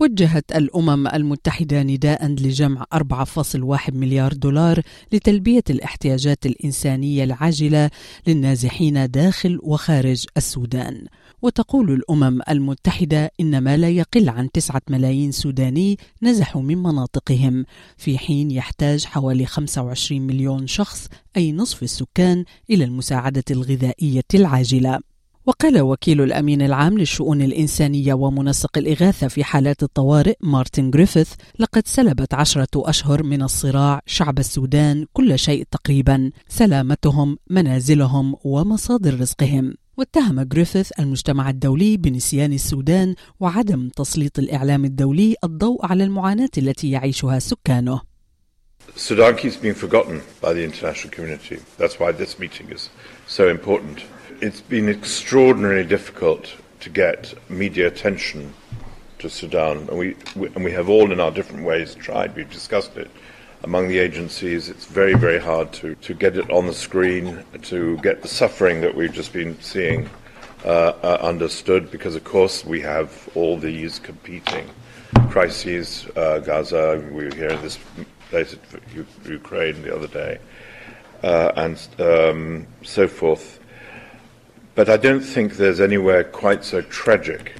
وجهت الأمم المتحدة نداء لجمع 4.1 مليار دولار لتلبية الاحتياجات الإنسانية العاجلة للنازحين داخل وخارج السودان. وتقول الأمم المتحدة ان ما لا يقل عن 9 ملايين سوداني نزحوا من مناطقهم في حين يحتاج حوالي 25 مليون شخص أي نصف السكان إلى المساعدة الغذائية العاجلة. وقال وكيل الأمين العام للشؤون الإنسانية ومنسق الإغاثة في حالات الطوارئ مارتن جريفيث لقد سلبت عشرة أشهر من الصراع شعب السودان كل شيء تقريبا سلامتهم منازلهم ومصادر رزقهم. واتهم جريفيث المجتمع الدولي بنسيان السودان وعدم تسليط الإعلام الدولي الضوء على المعاناة التي يعيشها سكانه. Sudan keeps being forgotten by the international community. That's why this meeting is so important. It's been extraordinarily difficult to get media attention to Sudan, and we, we, and we have all in our different ways tried. We've discussed it among the agencies. It's very, very hard to, to get it on the screen, to get the suffering that we've just been seeing uh, uh, understood, because of course we have all these competing crises. Uh, Gaza, we were here in this place at Ukraine the other day, uh, and um, so forth. But I don't think there's anywhere quite so tragic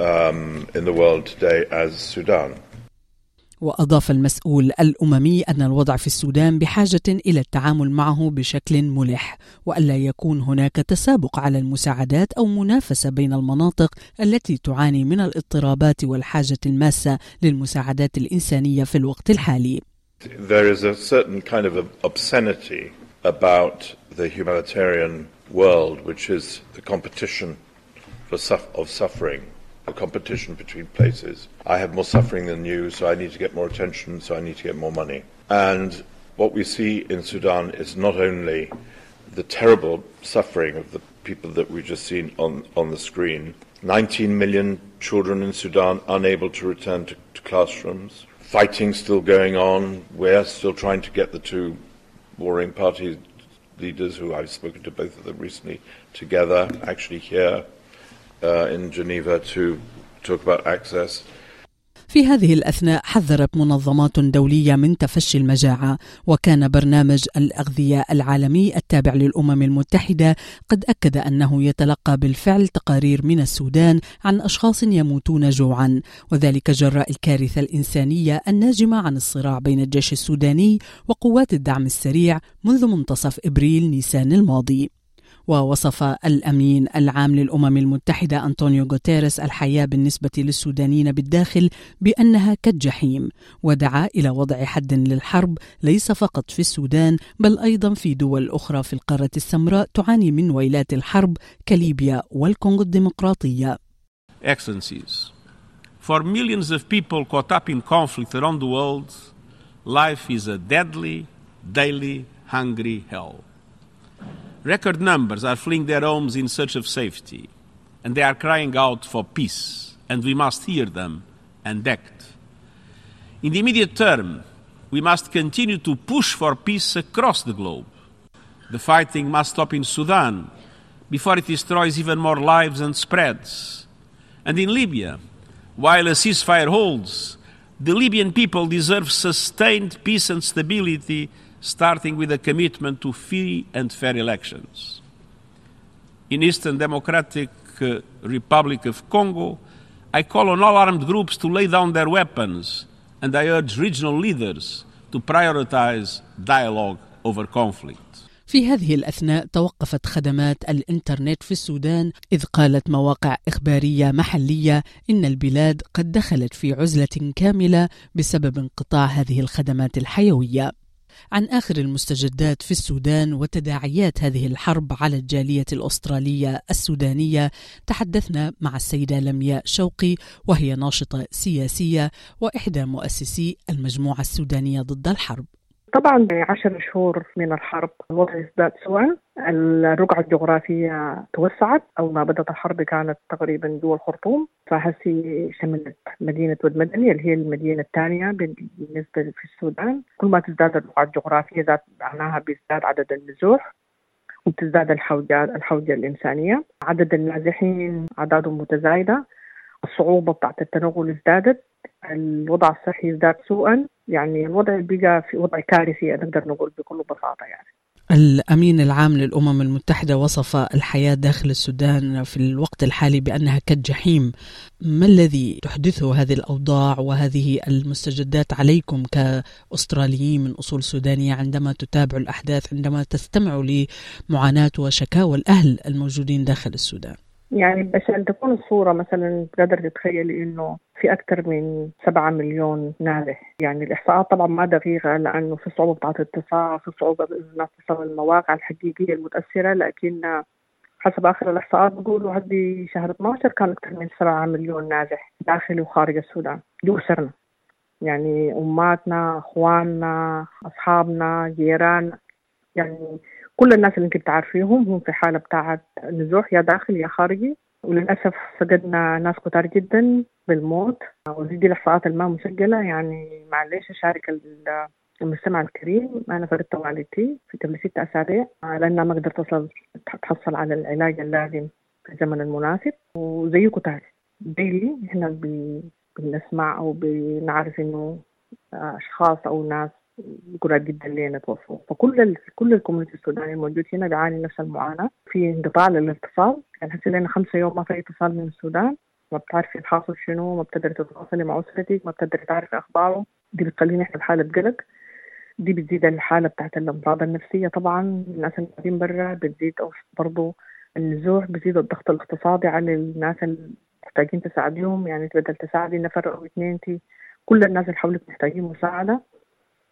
um, in the world today as Sudan. وأضاف المسؤول الأممي أن الوضع في السودان بحاجة إلى التعامل معه بشكل ملح وألا يكون هناك تسابق على المساعدات أو منافسة بين المناطق التي تعاني من الاضطرابات والحاجة الماسة للمساعدات الإنسانية في الوقت الحالي. There is a certain kind of obscenity about the humanitarian world, which is the competition for of suffering, the competition between places. I have more suffering than you, so I need to get more attention, so I need to get more money. And what we see in Sudan is not only the terrible suffering of the people that we've just seen on, on the screen 19 million children in Sudan unable to return to, to classrooms, fighting still going on. We're still trying to get the two warring parties leaders who I've spoken to both of them recently together, actually here in Geneva to talk about access. في هذه الأثناء حذرت منظمات دولية من تفشي المجاعة وكان برنامج الأغذية العالمي التابع للأمم المتحدة قد أكد أنه يتلقى بالفعل تقارير من السودان عن أشخاص يموتون جوعا وذلك جراء الكارثة الإنسانية الناجمة عن الصراع بين الجيش السوداني وقوات الدعم السريع منذ منتصف إبريل نيسان الماضي ووصف الأمين العام للأمم المتحدة أنطونيو غوتيريس الحياة بالنسبة للسودانيين بالداخل بأنها كالجحيم ودعا إلى وضع حد للحرب ليس فقط في السودان بل أيضا في دول أخرى في القارة السمراء تعاني من ويلات الحرب كليبيا والكونغو الديمقراطية. Excellencies, for millions of people caught up in conflict around the world, life is a deadly, daily, hungry hell. Record numbers are fleeing their homes in search of safety, and they are crying out for peace, and we must hear them and act. In the immediate term, we must continue to push for peace across the globe. The fighting must stop in Sudan before it destroys even more lives and spreads. And in Libya, while a ceasefire holds, the Libyan people deserve sustained peace and stability starting with a commitment to free and fair elections. In Eastern Democratic uh, Republic of Congo, I call on all armed groups to lay down their weapons, and I urge regional leaders to prioritize dialogue over conflict. في هذه الاثناء توقفت خدمات الانترنت في السودان اذ قالت مواقع اخباريه محليه ان البلاد قد دخلت في عزله كامله بسبب انقطاع هذه الخدمات الحيويه عن آخر المستجدات في السودان وتداعيات هذه الحرب على الجالية الأسترالية السودانية. تحدثنا مع السيدة لمياء شوقي وهي ناشطة سياسية وإحدى مؤسسي المجموعة السودانية ضد الحرب. طبعا عشر شهور من الحرب الوضع ازداد سوءا الرقعة الجغرافية توسعت أول ما بدأت الحرب كانت تقريبا دول خرطوم فهسي شملت مدينة ود مدني اللي هي المدينة الثانية بالنسبة في السودان. كل ما تزداد الرقعة الجغرافية ذات معناها بيزداد عدد النزوح وتزداد الحوجات الحوجة الإنسانية. عدد النازحين أعدادهم متزايدة الصعوبة بتاعت التنقل ازدادت الوضع الصحي ازداد سوءا. يعني الوضع بقى في وضع كارثي نقدر نقول بكل بساطة يعني. الأمين العام للأمم المتحدة وصف الحياة داخل السودان في الوقت الحالي بأنها كالجحيم. ما الذي تحدثه هذه الأوضاع وهذه المستجدات عليكم كأستراليين من أصول سودانية عندما تتابعوا الأحداث عندما تستمعوا لمعاناة وشكاوى الأهل الموجودين داخل السودان؟ يعني عشان تكون الصورة مثلا تقدر تتخيلي إنه في أكثر من سبعة مليون نازح. يعني الإحصاءات طبعا ما دقيقة لأنه في صعوبة بتاعت اتصال في صعوبة الناس تصل المواقع الحقيقية المتأثرة. لكن حسب آخر الإحصاءات بيقولوا هدي شهر 12 كان أكثر من سبعة مليون نازح داخل وخارج السودان. دي أسرنا يعني أماتنا أخواننا أصحابنا جيران يعني كل الناس اللي انت بتعرفيهم هم في حالة بتاعت نزوح يا داخلي يا خارجي. وللأسف فقدنا ناس كتار جدا بالموت. ودي دي الاحصاءات الما مسجلة يعني معلش اشارك المستمع الكريم أنا فقدت والدتي في قبل ستة أسابيع. لأنها ما قدرت تصل تحصل على العلاج اللازم في الزمن المناسب. وزي كتار. ديلي إحنا بنسمع أو بنعرف إنه أشخاص أو ناس قريب جدا لنا توفوا فكل. كل الكوميونتي السوداني الموجود هنا بيعاني نفس المعاناة. في انقطاع للاتصال. يعني هسه لنا خمسة يوم ما في اتصال من السودان. ما بتعرفي الحاصل شنو ما بتقدري تتواصلي مع أسرتك ما بتقدري تعرفي أخباره. دي بتخلينا إحنا بحاله قلق. دي بتزيد الحالة بتاعت الأمراض النفسية. طبعا الناس اللي قاعدين برا بتزيد برضه النزوح بتزيد الضغط الاقتصادي على الناس المحتاجين تساعديهم. يعني بدل تساعدي نفر أو اثنين كل الناس اللي حولك محتاجين مساعدة.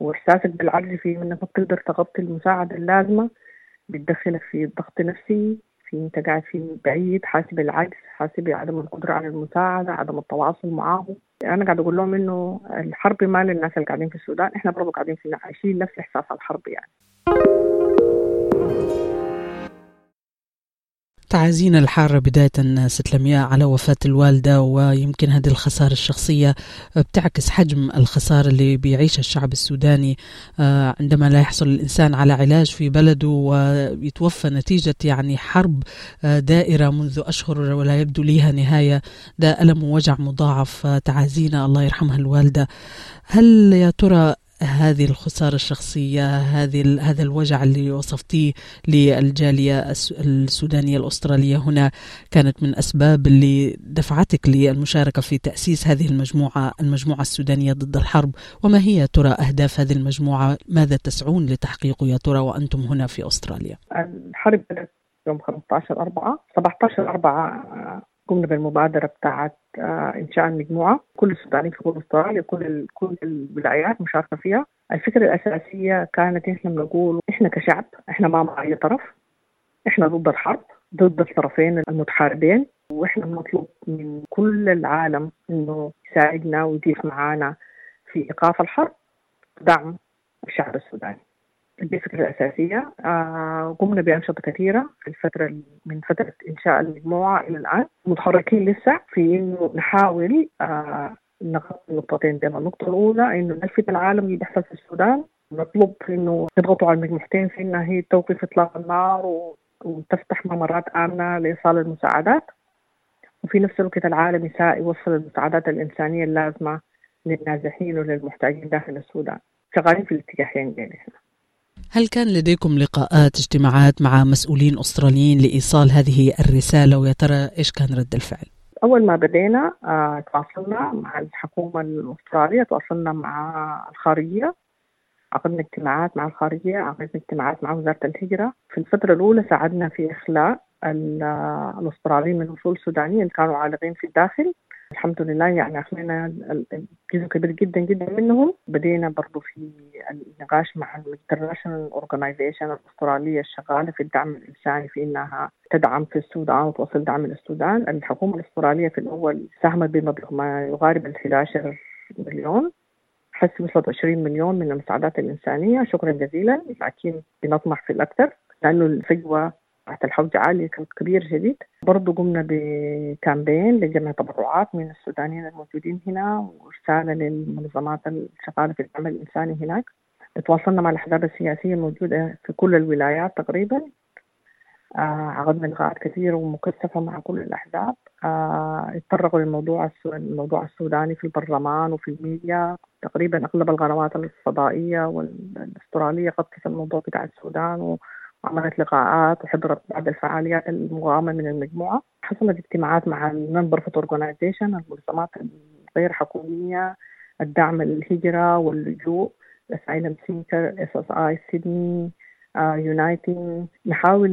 وإحساسك بالعجز في انك ما بتقدر تغطي المساعدة اللازمة بتدخلك في ضغط نفسي في إنت قاعد في بعيد حاسس بالعجز حاسس بعدم القدرة على المساعدة عدم التواصل معاه أنا قاعد أقول لهم إنه الحرب ما للناس اللي قاعدين في السودان إحنا برضه قاعدين في عايشين نفس احساس الحرب يعني. تعازينا الحارة بداية ست لمياء على وفاة الوالدة ويمكن هذه الخسارة الشخصية بتعكس حجم الخسارة اللي بيعيشها الشعب السوداني. آه، عندما لا يحصل الإنسان على علاج في بلده ويتوفى نتيجة يعني حرب آه، دائرة منذ أشهر ولا يبدو لها نهاية ده ألم ووجع مضاعف تعازينا الله يرحمها الوالدة. هل يا ترى هذه الخسارة الشخصية هذه هذا الوجع اللي وصفتيه للجالية السودانية الأسترالية هنا كانت من أسباب اللي دفعتك للمشاركة في تأسيس هذه المجموعة المجموعة السودانية ضد الحرب. وما هي ترى أهداف هذه المجموعة؟ ماذا تسعون لتحقيقه يا ترى وأنتم هنا في أستراليا؟ الحرب يوم 15 4 17 4 قمنا بالمبادرة بتاعت آه، إنشاء المجموعة. كل السودانيين في كل أستراليا كل الولايات مشاركة فيها. الفكرة الأساسية كانت إحنا بنقول إحنا كشعب إحنا ما مع أي طرف. إحنا ضد الحرب ضد الطرفين المتحاربين. وإحنا بنطلب من كل العالم إنه يساعدنا ويضيف معانا في إيقاف الحرب دعم الشعب السوداني. دي الفكرة الأساسية آه قمنا بأنشطة كثيرة في الفترة من فترة إنشاء المجموعة إلى الآن. متحركين لسه في إنه نحاول آه نغطي النقطتين دي النقطة الأولى إنه نلفت العالم اللي بيحصل في السودان. نطلب إنه يضغطوا على المجموعتين في إنها هي توقف إطلاق النار. وتفتح ممرات آمنة لإيصال المساعدات. وفي نفس الوقت العالم يساعد يوصل المساعدات الإنسانية اللازمة للنازحين وللمحتاجين داخل السودان. شغالين في الاتجاهين دي هل كان لديكم لقاءات اجتماعات مع مسؤولين أستراليين لإيصال هذه الرسالة ويا ترى إيش كان رد الفعل؟ أول ما بدينا آه، تواصلنا مع الحكومة الأسترالية تواصلنا مع الخارجية عقدنا اجتماعات مع الخارجية عقدنا اجتماعات مع وزارة الهجرة في الفترة الأولى ساعدنا في إخلاء الأستراليين من أصول سودانية اللي كانوا عالقين في الداخل الحمد لله يعني أخذنا جزء كبير جدا جدا منهم. بدينا برضو في النقاش مع ال international organization الأسترالية الشغالة في الدعم الإنساني في إنها تدعم في السودان وتوصل دعم للسودان. الحكومة الأسترالية في الأول ساهمت بمبلغ ما يقارب ال 11 مليون حسي وصلت 20 مليون من المساعدات الإنسانية. شكرا جزيلا. لكن بنطمح في الأكثر لأنه الفجوة تحت الحوجة عالية كانت كبير جديد. برضو قمنا بكامبين لجمع تبرعات من السودانيين الموجودين هنا ورسالة للمنظمات الشغالة في العمل الإنساني هناك. تواصلنا مع الأحزاب السياسية الموجودة في كل الولايات تقريبا. آه عقدنا لقاءات كثيرة ومكثفة مع كل الأحزاب. آه اتطرقوا للموضوع الموضوع السوداني في البرلمان وفي الميديا. تقريبا أغلب القنوات الفضائية والأسترالية غطت الموضوع بتاع السودان وعملت لقاءات وحضرت بعض الفعاليات المقامة من المجموعة. حصلت اجتماعات مع ال non-profit organization المنظمات الغير حكومية الدعم للهجرة واللجوء asylum seeker SSI Sydney Uniting نحاول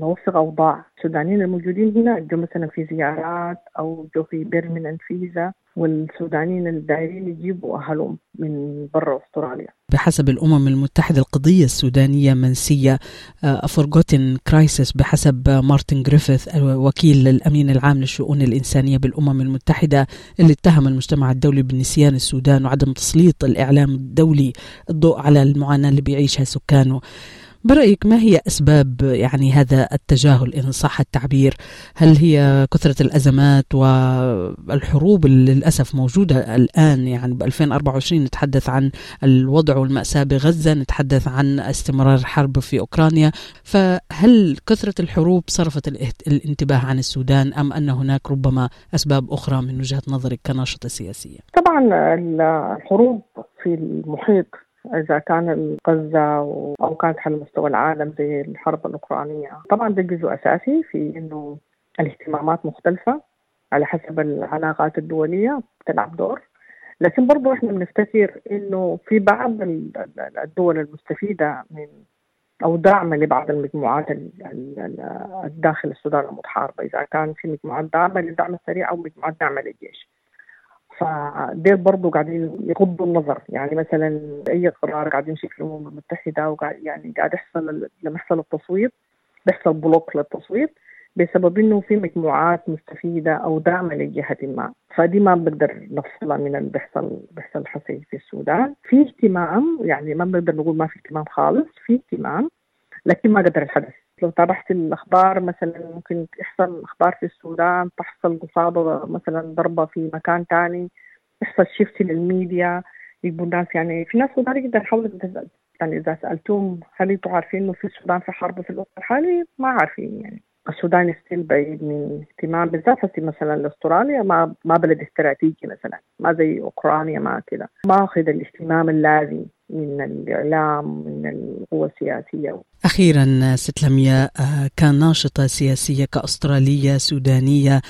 نوثق أوضاع. السودانيين الموجودين هنا جو مثلا في زيارات أو جو في permanent visa والسودانيين الدايرين يجيبوا أهلهم من برا أستراليا. بحسب الأمم المتحدة القضية السودانية منسية a forgotten crisis بحسب مارتن جريفيث وكيل الأمين العام للشؤون الإنسانية بالأمم المتحدة اللي اتهم المجتمع الدولي بنسيان السودان وعدم تسليط الإعلام الدولي الضوء على المعاناة اللي بيعيشها سكانه. برأيك ما هي أسباب يعني هذا التجاهل إن صح التعبير؟ هل هي كثرة الأزمات والحروب اللي للأسف موجودة الآن؟ يعني ب 2024 نتحدث عن الوضع والمأساة بغزة نتحدث عن استمرار الحرب في أوكرانيا. فهل كثرة الحروب صرفت الانتباه عن السودان أم أن هناك ربما أسباب أخرى من وجهة نظرك كناشطة سياسية؟ طبعا الحروب في المحيط إذا كان غزة أو كانت على مستوى العالم زي الحرب الأوكرانية. طبعا ده جزء أساسي في إنه الاهتمامات مختلفة على حسب العلاقات الدولية بتلعب دور. لكن برضو إحنا بنفتكر إنه في بعض الدول المستفيدة من أو داعمة لبعض المجموعات الداخل السودان المتحاربة. إذا كان في مجموعات داعمة للدعم السريع أو مجموعات داعمة للجيش. فديل برضه قاعدين يغضوا النظر. يعني مثلا أي قرار قاعد يمشي في الامم المتحده وقاعد يعني قاعد يحصل لما يحصل التصويت بيحصل بلوك للتصويت بسبب إنه في مجموعات مستفيدة أو داعمة لجهه ما. فدي ما بنقدر نفصلها من اللي بيحصل بيحصل حسي في السودان. في اهتمام يعني ما بنقدر نقول ما في اهتمام خالص في اهتمام لكن ما قدر الحدث. لو تابعت الأخبار مثلا ممكن يحصل أخبار في السودان تحصل قصاده مثلا ضربة في مكان ثاني يحصل shift للميديا يبقوا الناس يعني في ناس سوداني جدا حاولت يعني إذا سالتهم هل أنتم عارفين إنه في السودان في حرب في الوقت الحالي؟ ما عارفين يعني. السودان still بعيد من اهتمام بالذات مثلا لأستراليا ما ما بلد استراتيجي مثلا ما زي أوكرانيا ما كذا ما أخذ الاهتمام اللازم من الإعلام من القوى السياسية أخيرا ست لمياء كناشطة سياسية كأسترالية سودانية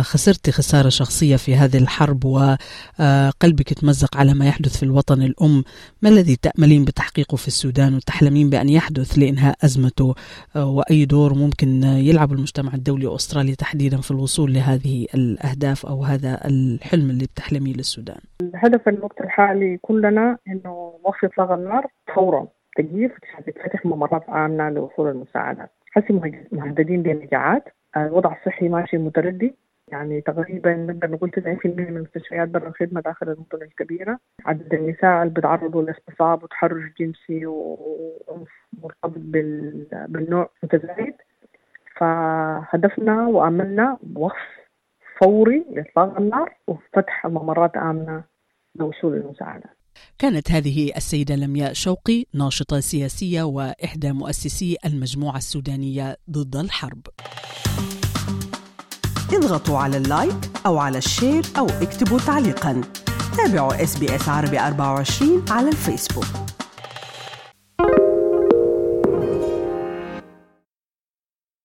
خسرت خسارة شخصية في هذه الحرب وقلبك تمزق على ما يحدث في الوطن الأم. ما الذي تأملين بتحقيقه في السودان وتحلمين بأن يحدث لإنهاء أزمته؟ وأي دور ممكن يلعب المجتمع الدولي وأستراليا تحديدا في الوصول لهذه الأهداف أو هذا الحلم اللي بتحلميه للسودان؟ الهدف الوقت الحالي كلنا أنه وقف إطلاق النار فورا. تجيف تتفتح ممرات آمنة لوصول المساعدات حسي مهددين بمجاعات الوضع الصحي ماشي متردي. يعني تقريبا نقدر نقول 90% من المستشفيات برا الخدمة داخل المدن الكبيرة. عدد النساء اللي بيتعرضوا لاغتصاب وتحرش جنسي وعنف مرتبط بالنوع متزايد. فهدفنا وأملنا وقف فوري لإطلاق النار وفتح ممرات آمنة لوصول المساعدات كانت هذه السيدة لمياء شوقي ناشطة سياسية وإحدى مؤسسي المجموعة السودانية ضد الحرب. اضغطوا على ال like أو على ال share أو اكتبوا تعليقا. تابعوا SBS عربي 24 على الفيسبوك.